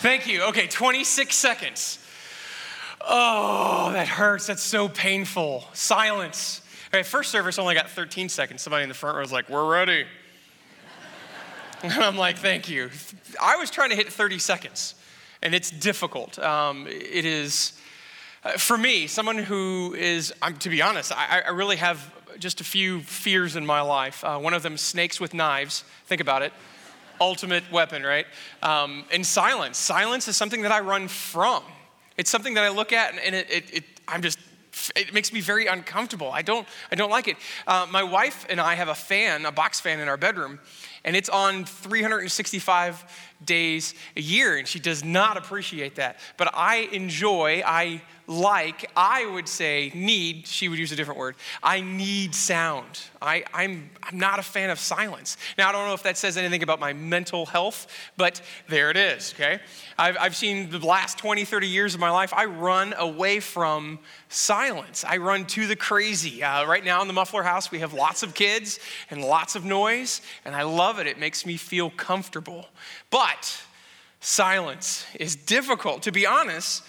Thank you. Okay, 26 seconds. Oh, that hurts. That's so painful. Silence. Okay, first service only got 13 seconds. Somebody in the front row was like, We're ready. And I'm like, Thank you. I was trying to hit 30 seconds, and it's difficult. Um, it is, uh, for me, someone who is, um, to be honest, I, I, really have just a few fears in my life. Uh, one of them, snakes with knives. Think about it. Ultimate weapon, right? Um, and silence. Silence is something that I run from. It's something that I look at and it, it, it I'm just it makes me very uncomfortable. I don't, I don't like it. Uh, my wife and I have a fan, a box fan in our bedroom, and it's on 365 days a year, and she does not appreciate that. But I enjoy, I like, I would say, need, she would use a different word. I need sound. I, I'm, I'm not a fan of silence. Now, I don't know if that says anything about my mental health, but there it is, okay? I've, I've seen the last 20, 30 years of my life, I run away from silence. I run to the crazy. Uh, right now in the Muffler House, we have lots of kids and lots of noise, and I love it. It makes me feel comfortable. But silence is difficult. To be honest,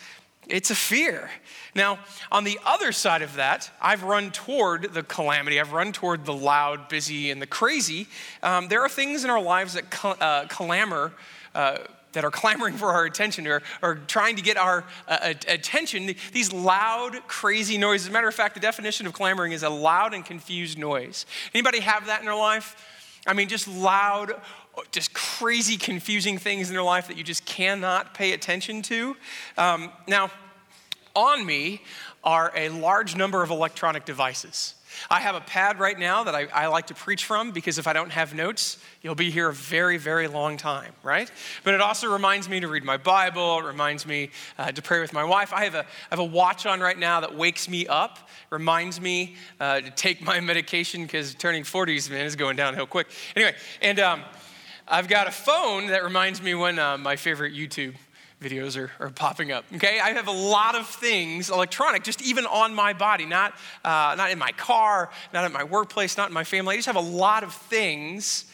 it's a fear. Now, on the other side of that, I've run toward the calamity. I've run toward the loud, busy, and the crazy. Um, there are things in our lives that uh, clamor. Uh, that are clamoring for our attention or, or trying to get our uh, attention, these loud, crazy noises. As a matter of fact, the definition of clamoring is a loud and confused noise. Anybody have that in their life? I mean, just loud, just crazy, confusing things in their life that you just cannot pay attention to. Um, now, on me are a large number of electronic devices. I have a pad right now that I, I, like to preach from because if I don't have notes, you'll be here a very, very long time, right? But it also reminds me to read my Bible. It reminds me uh, to pray with my wife. I have, a, I have a watch on right now that wakes me up, reminds me uh, to take my medication because turning 40s, man, is going downhill quick. Anyway, and um, I've got a phone that reminds me when uh, my favorite YouTube videos are, are, popping up. Okay, I have a lot of things electronic, just even on my body, not uh, not in my car, not at my workplace, not in my family. I just have a lot of things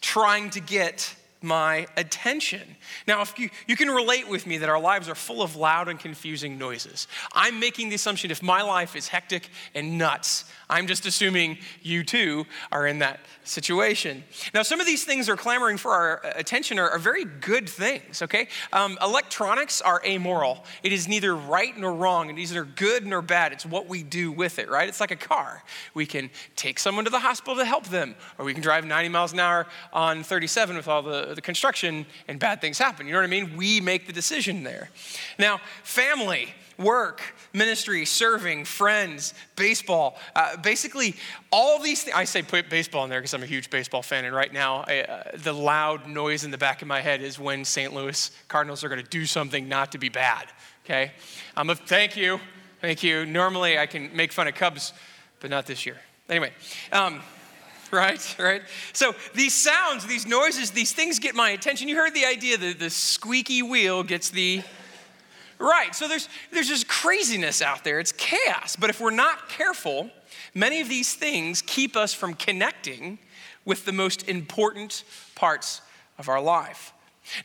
trying to get my attention. Now, if you, you can relate with me that our lives are full of loud and confusing noises. I'm making the assumption if my life is hectic and nuts, I'm just assuming you too are in that situation. Now, some of these things are clamoring for our attention are, are very good things, okay? Um, electronics are amoral. It is neither right nor wrong, is neither good nor bad. It's what we do with it, right? It's like a car. We can take someone to the hospital to help them, or we can drive 90 miles an hour on 37 with all the, the construction and bad things happen. You know what I mean? We make the decision there. Now, family work, ministry, serving, friends, baseball. Uh, basically, all these things. I say put baseball in there because I'm a huge baseball fan, and right now, I, uh, the loud noise in the back of my head is when St. Louis Cardinals are going to do something not to be bad. Okay? I'm a, thank you. Thank you. Normally, I can make fun of Cubs, but not this year. Anyway. Um, right? Right? So these sounds, these noises, these things get my attention. You heard the idea that the squeaky wheel gets the Right. So there's, there's just craziness out there. It's chaos. But if we're not careful, many of these things keep us from connecting with the most important parts of our life.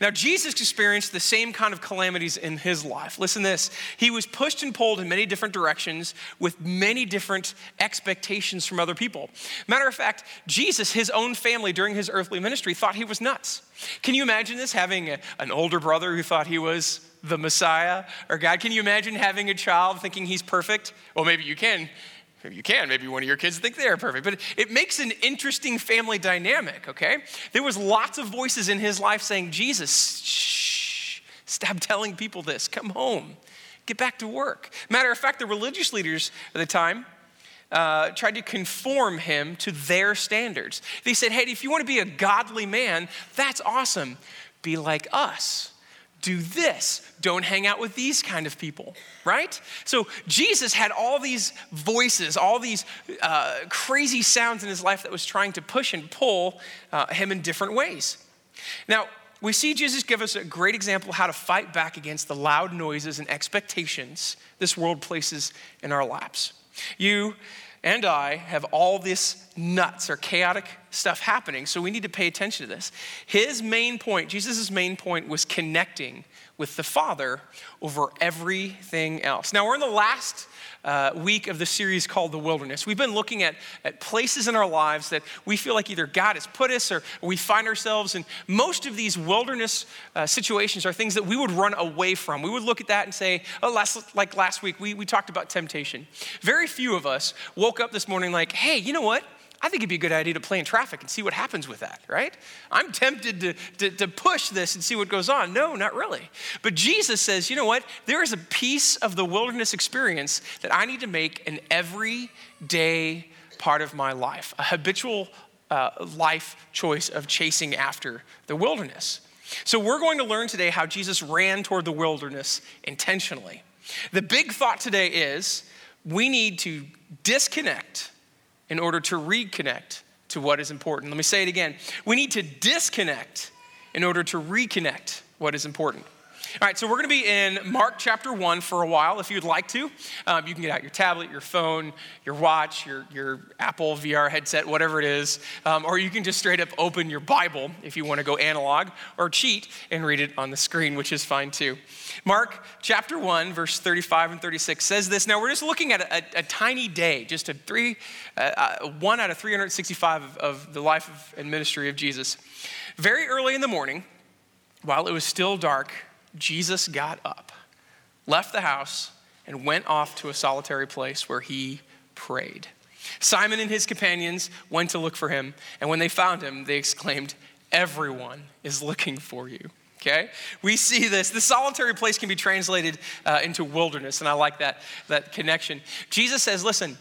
Now, Jesus experienced the same kind of calamities in his life. Listen this. He was pushed and pulled in many different directions with many different expectations from other people. Matter of fact, Jesus, his own family during his earthly ministry, thought he was nuts. Can you imagine this? Having a, an older brother who thought he was the Messiah or God? Can you imagine having a child thinking he's perfect? Well, maybe you can. Maybe you can. Maybe one of your kids think they're perfect. But it makes an interesting family dynamic, okay? There was lots of voices in his life saying, Jesus, shh, stop telling people this. Come home. Get back to work. Matter of fact, the religious leaders at the time uh, tried to conform him to their standards. They said, hey, if you want to be a godly man, that's awesome. Be like us do this. Don't hang out with these kind of people, right? So Jesus had all these voices, all these uh, crazy sounds in his life that was trying to push and pull uh, him in different ways. Now, we see Jesus give us a great example how to fight back against the loud noises and expectations this world places in our laps. You and I have all this nuts or chaotic stuff happening, so we need to pay attention to this. His main point, Jesus' main point, was connecting with the Father over everything else. Now, we're in the last uh, week of the series called The Wilderness. We've been looking at, at places in our lives that we feel like either God has put us or we find ourselves in. Most of these wilderness uh, situations are things that we would run away from. We would look at that and say, oh, last, like last week, we, we talked about temptation. Very few of us woke up this morning like, hey, you know what? I think it'd be a good idea to play in traffic and see what happens with that, right? I'm tempted to, to, to, push this and see what goes on. No, not really. But Jesus says, you know what? There is a piece of the wilderness experience that I need to make an everyday part of my life, a habitual uh, life choice of chasing after the wilderness. So we're going to learn today how Jesus ran toward the wilderness intentionally. The big thought today is we need to disconnect in order to reconnect to what is important. Let me say it again. We need to disconnect in order to reconnect what is important. All right, so we're going to be in Mark chapter 1 for a while. If you'd like to, um, you can get out your tablet, your phone, your watch, your, your Apple VR headset, whatever it is, um, or you can just straight up open your Bible if you want to go analog or cheat and read it on the screen, which is fine too. Mark chapter 1, verse 35 and 36 says this. Now, we're just looking at a, a tiny day, just a three, uh, uh, one out of 365 of, of the life of, and ministry of Jesus. Very early in the morning, while it was still dark, Jesus got up, left the house, and went off to a solitary place where he prayed. Simon and his companions went to look for him, and when they found him, they exclaimed, Everyone is looking for you. Okay? We see this. The solitary place can be translated uh, into wilderness, and I like that, that connection. Jesus says, Listen,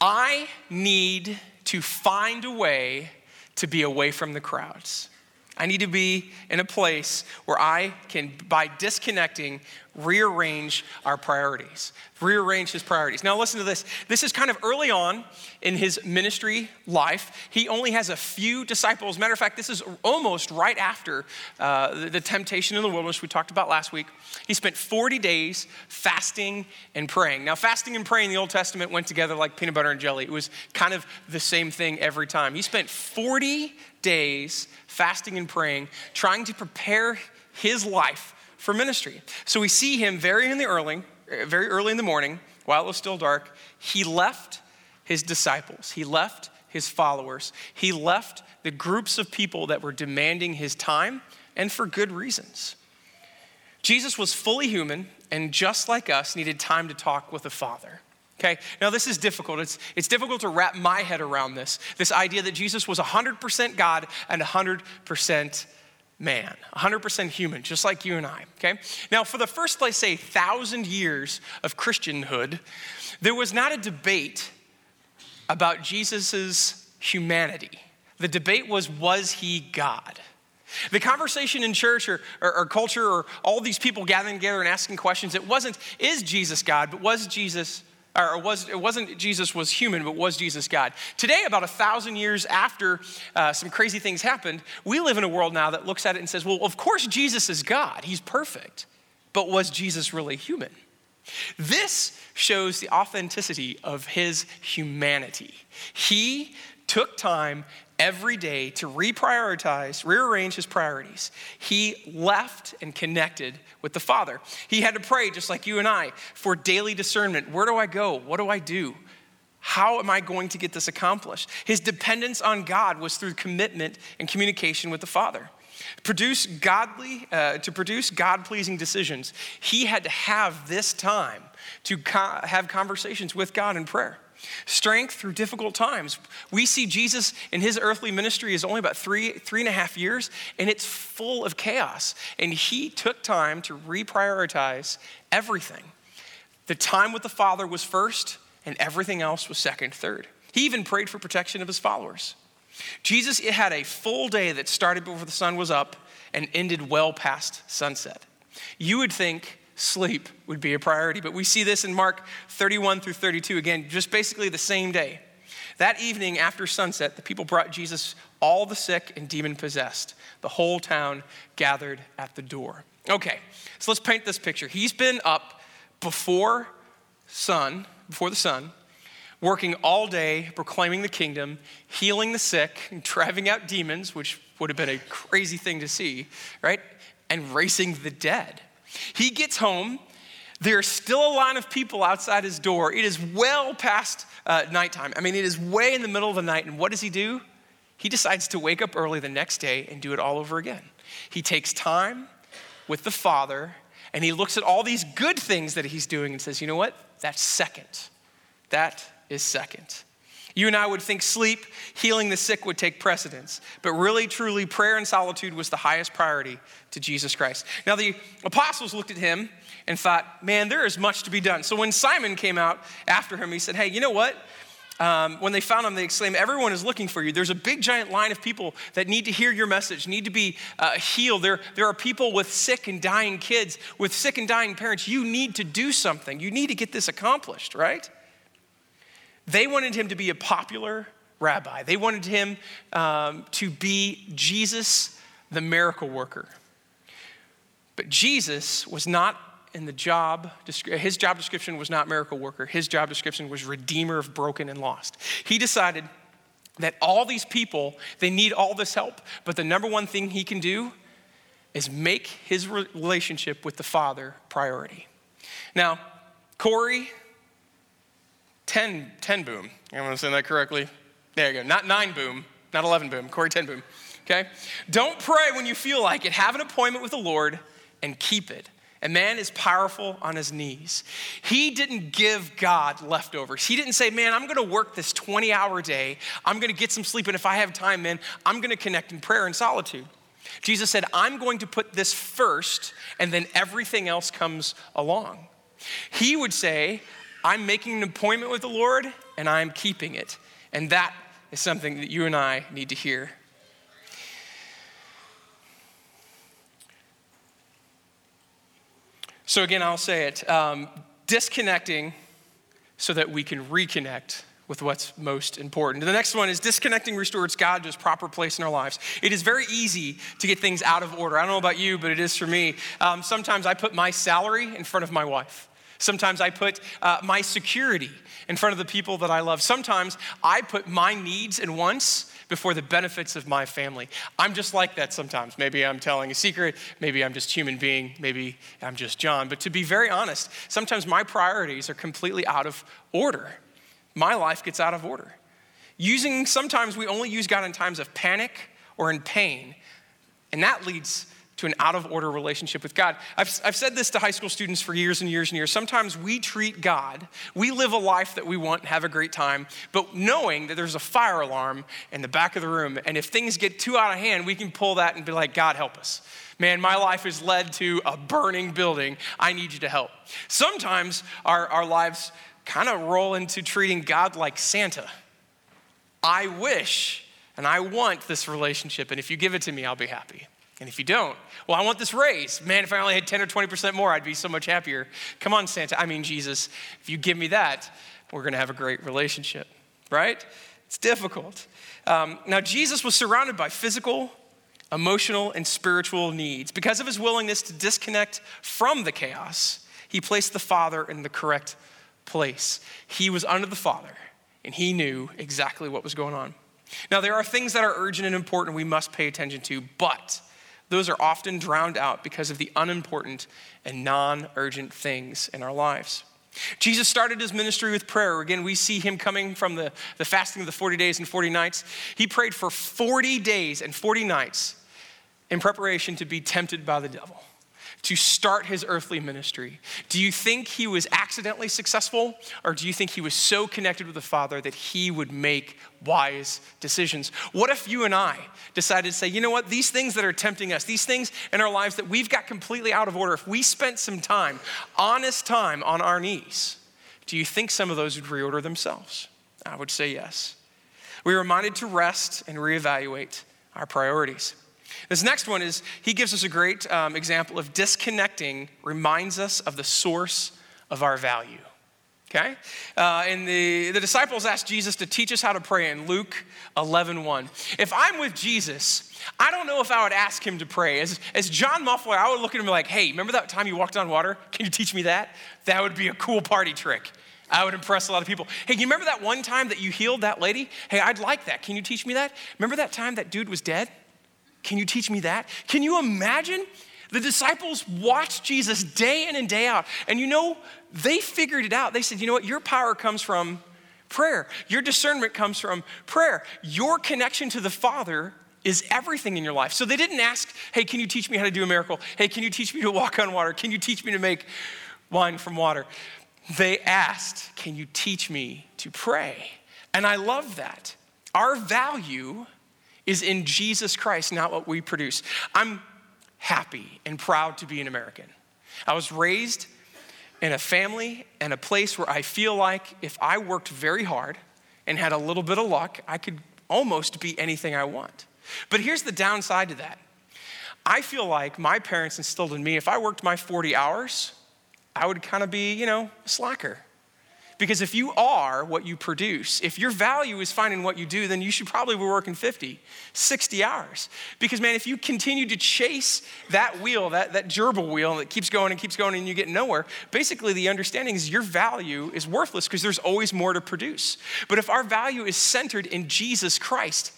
I need to find a way to be away from the crowds. I need to be in a place where I can, by disconnecting, rearrange our priorities, rearrange his priorities. Now, listen to this. This is kind of early on in his ministry life. He only has a few disciples. Matter of fact, this is almost right after uh, the, the temptation in the wilderness we talked about last week. He spent 40 days fasting and praying. Now, fasting and praying in the Old Testament went together like peanut butter and jelly. It was kind of the same thing every time. He spent 40 days fasting and praying, trying to prepare his life for ministry. So we see him very in the early, uh, very early in the morning, while it was still dark. He left his disciples. He left his followers. He left the groups of people that were demanding his time and for good reasons. Jesus was fully human and just like us needed time to talk with the Father. Okay, now this is difficult. It's, it's difficult to wrap my head around this. This idea that Jesus was 100% God and 100% man, 100% human, just like you and I. Okay, now for the first, let's say, thousand years of Christianhood, there was not a debate about Jesus's humanity. The debate was, was he God? The conversation in church or, or, or, culture or all these people gathering together and asking questions, it wasn't, is Jesus God, but was Jesus or was, it wasn't Jesus was human, but was Jesus God. Today, about a thousand years after uh, some crazy things happened, we live in a world now that looks at it and says, well, of course Jesus is God. He's perfect. But was Jesus really human? This shows the authenticity of his humanity. He took time every day to reprioritize, rearrange his priorities. He left and connected with the Father. He had to pray, just like you and I, for daily discernment. Where do I go? What do I do? How am I going to get this accomplished? His dependence on God was through commitment and communication with the Father. Produce godly, uh, to produce God pleasing decisions, he had to have this time to co- have conversations with God in prayer. Strength through difficult times. We see Jesus in his earthly ministry is only about three, three and a half years, and it's full of chaos. And he took time to reprioritize everything. The time with the Father was first, and everything else was second, third. He even prayed for protection of his followers. Jesus had a full day that started before the sun was up and ended well past sunset. You would think sleep would be a priority. But we see this in Mark 31 through 32, again, just basically the same day. That evening after sunset, the people brought Jesus all the sick and demon possessed. The whole town gathered at the door. Okay, so let's paint this picture. He's been up before sun, before the sun, working all day, proclaiming the kingdom, healing the sick, and driving out demons, which would have been a crazy thing to see, right? And raising the dead. He gets home. There's still a line of people outside his door. It is well past uh, nighttime. I mean, it is way in the middle of the night. And what does he do? He decides to wake up early the next day and do it all over again. He takes time with the Father and he looks at all these good things that he's doing and says, you know what? That's second. That is second. You and I would think sleep, healing the sick would take precedence, but really, truly, prayer and solitude was the highest priority to Jesus Christ. Now, the apostles looked at him and thought, man, there is much to be done. So when Simon came out after him, he said, hey, you know what? Um, when they found him, they exclaimed, Everyone is looking for you. There's a big, giant line of people that need to hear your message, need to be uh, healed. There, there are people with sick and dying kids, with sick and dying parents. You need to do something. You need to get this accomplished, right? They wanted him to be a popular rabbi, they wanted him um, to be Jesus, the miracle worker. But Jesus was not in the job, his job description was not miracle worker. His job description was redeemer of broken and lost. He decided that all these people, they need all this help, but the number one thing he can do is make his relationship with the Father priority. Now, Corrie, 10, 10 boom. I'm gonna say that correctly. There you go. Not 9 boom, not 11 boom, Corrie 10 boom. Okay? Don't pray when you feel like it. Have an appointment with the Lord and keep it. A man is powerful on his knees. He didn't give God leftovers. He didn't say, Man, I'm gonna work this 20 hour day. I'm gonna get some sleep. And if I have time, man, I'm gonna connect in prayer and solitude. Jesus said, I'm going to put this first, and then everything else comes along. He would say, I'm making an appointment with the Lord and I'm keeping it. And that is something that you and I need to hear. So, again, I'll say it um, disconnecting so that we can reconnect with what's most important. The next one is disconnecting restores God to his proper place in our lives. It is very easy to get things out of order. I don't know about you, but it is for me. Um, sometimes I put my salary in front of my wife. Sometimes I put uh, my security in front of the people that I love. Sometimes I put my needs and wants before the benefits of my family. I'm just like that sometimes. Maybe I'm telling a secret. Maybe I'm just human being. Maybe I'm just John. But to be very honest, sometimes my priorities are completely out of order. My life gets out of order. Using, sometimes we only use God in times of panic or in pain. And that leads to an out of order relationship with God. I've, I've said this to high school students for years and years and years. Sometimes we treat God, we live a life that we want have a great time, but knowing that there's a fire alarm in the back of the room, and if things get too out of hand, we can pull that and be like, God, help us. Man, my life has led to a burning building. I need you to help. Sometimes our, our lives kind of roll into treating God like Santa. I wish and I want this relationship, and if you give it to me, I'll be happy. And if you don't, well, I want this raise. Man, if I only had 10 or 20% more, I'd be so much happier. Come on, Santa. I mean, Jesus, if you give me that, we're going to have a great relationship, right? It's difficult. Um, now, Jesus was surrounded by physical, emotional, and spiritual needs. Because of his willingness to disconnect from the chaos, he placed the Father in the correct place. He was under the Father, and he knew exactly what was going on. Now, there are things that are urgent and important we must pay attention to, but those are often drowned out because of the unimportant and non urgent things in our lives. Jesus started his ministry with prayer. Again, we see him coming from the, the fasting of the 40 days and 40 nights. He prayed for 40 days and 40 nights in preparation to be tempted by the devil to start his earthly ministry? Do you think he was accidentally successful, or do you think he was so connected with the Father that he would make wise decisions? What if you and I decided to say, you know what, these things that are tempting us, these things in our lives that we've got completely out of order, if we spent some time, honest time on our knees, do you think some of those would reorder themselves? I would say yes. We're reminded to rest and reevaluate our priorities. This next one is he gives us a great um, example of disconnecting, reminds us of the source of our value. Okay? Uh, and the, the disciples asked Jesus to teach us how to pray in Luke 11 1. If I'm with Jesus, I don't know if I would ask him to pray. As, as John Muffler, I would look at him like, hey, remember that time you walked on water? Can you teach me that? That would be a cool party trick. I would impress a lot of people. Hey, you remember that one time that you healed that lady? Hey, I'd like that. Can you teach me that? Remember that time that dude was dead? Can you teach me that? Can you imagine? The disciples watched Jesus day in and day out. And you know, they figured it out. They said, you know what? Your power comes from prayer. Your discernment comes from prayer. Your connection to the Father is everything in your life. So they didn't ask, hey, can you teach me how to do a miracle? Hey, can you teach me to walk on water? Can you teach me to make wine from water? They asked, can you teach me to pray? And I love that. Our value is in Jesus Christ, not what we produce. I'm happy and proud to be an American. I was raised in a family and a place where I feel like if I worked very hard and had a little bit of luck, I could almost be anything I want. But here's the downside to that I feel like my parents instilled in me if I worked my 40 hours, I would kind of be, you know, a slacker. Because if you are what you produce, if your value is finding what you do, then you should probably be working 50, 60 hours. Because, man, if you continue to chase that wheel, that, that gerbil wheel that keeps going and keeps going and you get nowhere, basically the understanding is your value is worthless because there's always more to produce. But if our value is centered in Jesus Christ,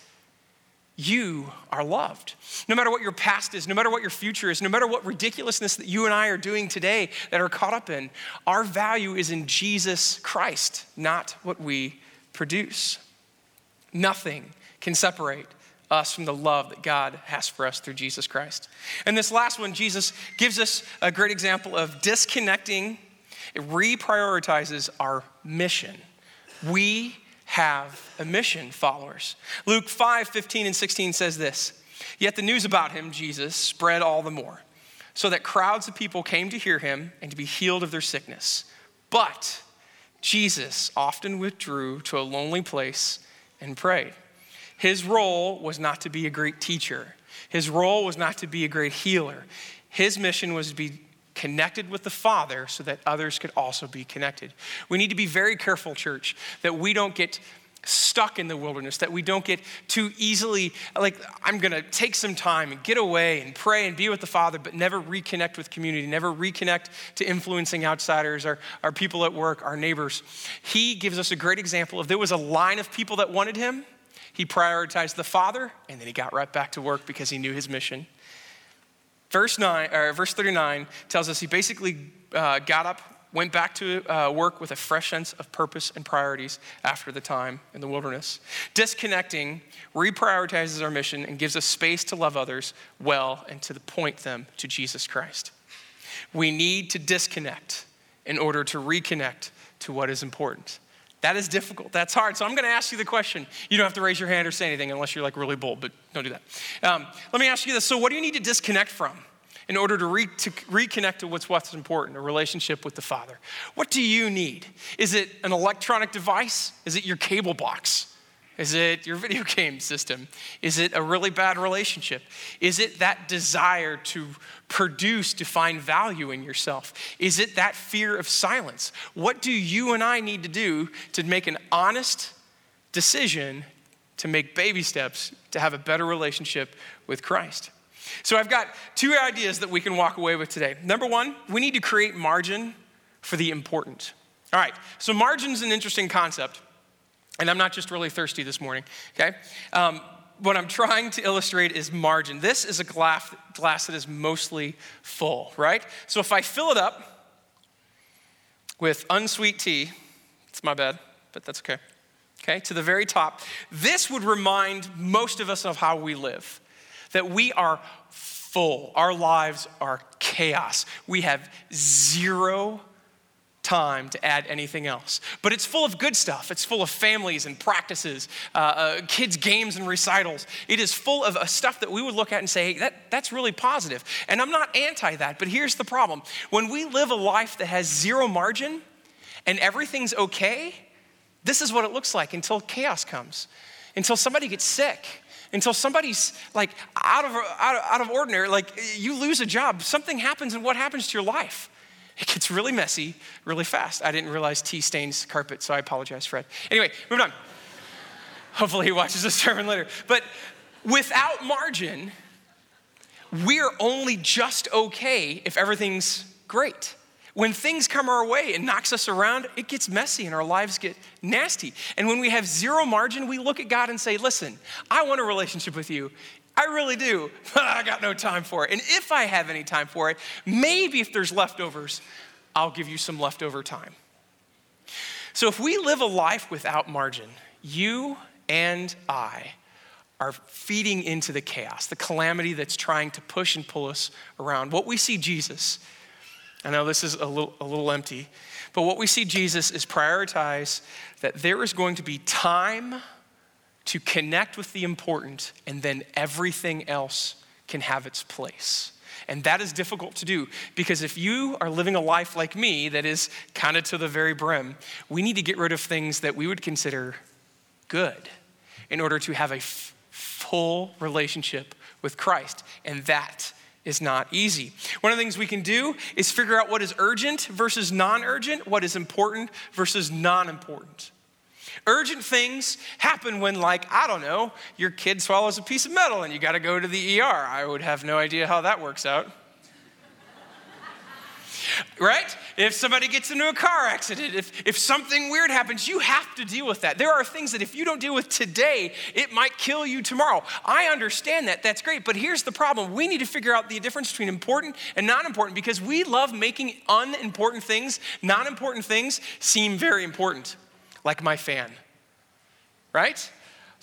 you are loved. No matter what your past is, no matter what your future is, no matter what ridiculousness that you and I are doing today that are caught up in, our value is in Jesus Christ, not what we produce. Nothing can separate us from the love that God has for us through Jesus Christ. And this last one, Jesus gives us a great example of disconnecting, it reprioritizes our mission. We have a mission, followers. Luke 5 15 and 16 says this Yet the news about him, Jesus, spread all the more, so that crowds of people came to hear him and to be healed of their sickness. But Jesus often withdrew to a lonely place and prayed. His role was not to be a great teacher, his role was not to be a great healer. His mission was to be connected with the Father so that others could also be connected. We need to be very careful, church, that we don't get stuck in the wilderness, that we don't get too easily, like, I'm gonna take some time and get away and pray and be with the Father, but never reconnect with community, never reconnect to influencing outsiders, our, our people at work, our neighbors. He gives us a great example of there was a line of people that wanted him. He prioritized the Father, and then he got right back to work because he knew his mission. Verse, nine, or verse 39 tells us he basically uh, got up, went back to uh, work with a fresh sense of purpose and priorities after the time in the wilderness. Disconnecting reprioritizes our mission and gives us space to love others well and to point them to Jesus Christ. We need to disconnect in order to reconnect to what is important. That is difficult. That's hard. So I'm going to ask you the question. You don't have to raise your hand or say anything unless you're like really bold, but don't do that. Um, let me ask you this. So, what do you need to disconnect from in order to, re- to reconnect to what's what's important, a relationship with the Father? What do you need? Is it an electronic device? Is it your cable box? Is it your video game system? Is it a really bad relationship? Is it that desire to produce, to find value in yourself? Is it that fear of silence? What do you and I need to do to make an honest decision to make baby steps to have a better relationship with Christ? So I've got two ideas that we can walk away with today. Number one, we need to create margin for the important. All right, so margin's an interesting concept. And I'm not just really thirsty this morning, okay? Um, what I'm trying to illustrate is margin. This is a glass, glass that is mostly full, right? So if I fill it up with unsweet tea, it's my bad, but that's okay. Okay, to the very top, this would remind most of us of how we live that we are full. Our lives are chaos. We have zero time to add anything else. But it's full of good stuff. It's full of families and practices, uh, uh, kids' games and recitals. It is full of uh, stuff that we would look at and say, hey, that, that's really positive. And I'm not anti that, but here's the problem. When we live a life that has zero margin and everything's okay, this is what it looks like until chaos comes, until somebody gets sick until somebody's like out of, out of, out of ordinary, like you lose a job, something happens, and what happens to your life? It gets really messy really fast. I didn't realize tea stains carpet, so I apologize, Fred. Anyway, moving on. Hopefully, he watches this sermon later. But without margin, we're only just okay if everything's great. When things come our way and knocks us around, it gets messy and our lives get nasty. And when we have zero margin, we look at God and say, Listen, I want a relationship with you. I really do, but I got no time for it. And if I have any time for it, maybe if there's leftovers, I'll give you some leftover time. So if we live a life without margin, you and I are feeding into the chaos, the calamity that's trying to push and pull us around. What we see Jesus, I know this is a little, a little empty, but what we see Jesus is prioritize that there is going to be time to connect with the important, and then everything else can have its place. And that is difficult to do because if you are living a life like me that is kind of to the very brim, we need to get rid of things that we would consider good in order to have a f- full relationship with Christ. And that is not easy. One of the things we can do is figure out what is urgent versus non urgent, what is important versus non important. Urgent things happen when, like, I don't know, your kid swallows a piece of metal and you got to go to the ER. I would have no idea how that works out. right? If somebody gets into a car accident, if, if something weird happens, you have to deal with that. There are things that if you don't deal with today, it might kill you tomorrow. I understand that. That's great. But here's the problem we need to figure out the difference between important and non important because we love making unimportant things, non important things, seem very important like my fan, right?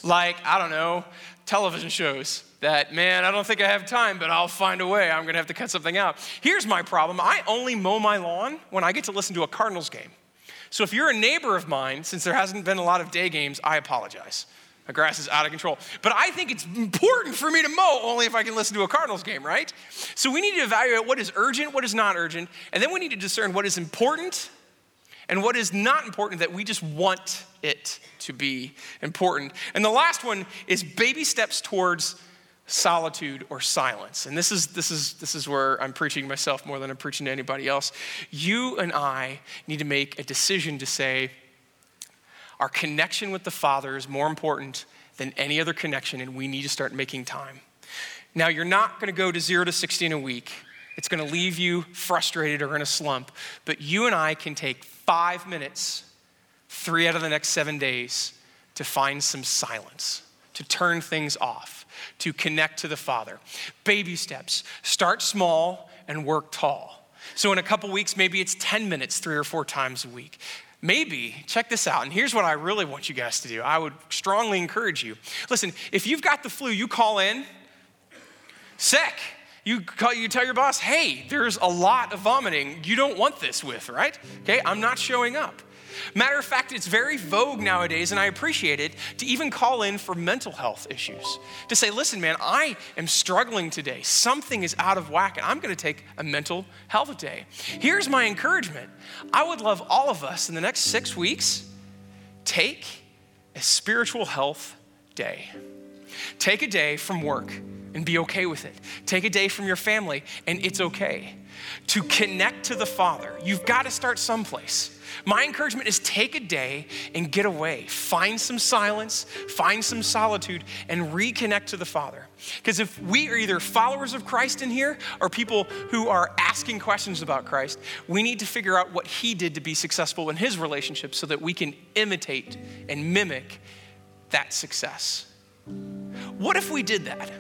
Like, I don't know, television shows that, man, I don't think I have time, but I'll find a way. I'm gonna have to cut something out. Here's my problem I only mow my lawn when I get to listen to a Cardinals game. So if you're a neighbor of mine, since there hasn't been a lot of day games, I apologize. My grass is out of control. But I think it's important for me to mow only if I can listen to a Cardinals game, right? So we need to evaluate what is urgent, what is not urgent, and then we need to discern what is important and what is not important that we just want it to be important. And the last one is baby steps towards solitude or silence. And this is this is this is where I'm preaching myself more than I'm preaching to anybody else. You and I need to make a decision to say our connection with the Father is more important than any other connection and we need to start making time. Now, you're not going to go to 0 to 60 in a week. It's going to leave you frustrated or in a slump, but you and I can take five minutes, three out of the next seven days, to find some silence, to turn things off, to connect to the Father. Baby steps. Start small and work tall. So, in a couple weeks, maybe it's 10 minutes, three or four times a week. Maybe, check this out, and here's what I really want you guys to do. I would strongly encourage you. Listen, if you've got the flu, you call in, sick. You, call, you tell your boss, hey, there's a lot of vomiting you don't want this with, right? Okay, I'm not showing up. Matter of fact, it's very vogue nowadays, and I appreciate it, to even call in for mental health issues. To say, listen, man, I am struggling today. Something is out of whack, and I'm going to take a mental health day. Here's my encouragement I would love all of us in the next six weeks, take a spiritual health day. Take a day from work and be okay with it. Take a day from your family and it's okay. To connect to the Father, you've got to start someplace. My encouragement is take a day and get away. Find some silence, find some solitude, and reconnect to the Father. Because if we are either followers of Christ in here or people who are asking questions about Christ, we need to figure out what He did to be successful in His relationship so that we can imitate and mimic that success. What if we did that?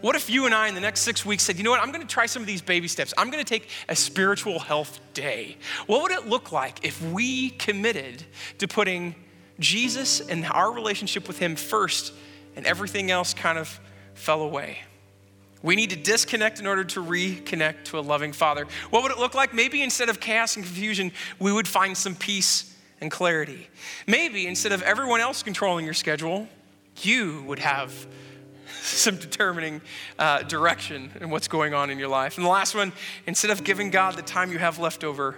What if you and I in the next six weeks said, you know what, I'm gonna try some of these baby steps. I'm gonna take a spiritual health day. What would it look like if we committed to putting Jesus and our relationship with Him first and everything else kind of fell away? We need to disconnect in order to reconnect to a loving Father. What would it look like? Maybe instead of chaos and confusion, we would find some peace and clarity. Maybe instead of everyone else controlling your schedule, you would have some determining uh, direction in what's going on in your life. And the last one, instead of giving God the time you have left over,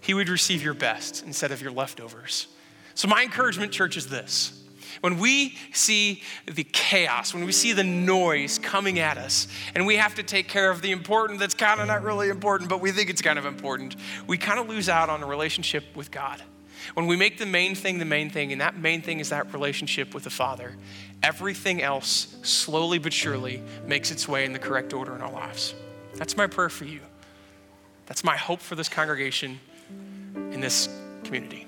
He would receive your best instead of your leftovers. So, my encouragement, church, is this. When we see the chaos, when we see the noise coming at us, and we have to take care of the important that's kind of not really important, but we think it's kind of important, we kind of lose out on a relationship with God. When we make the main thing the main thing, and that main thing is that relationship with the Father, everything else slowly but surely makes its way in the correct order in our lives. That's my prayer for you. That's my hope for this congregation in this community.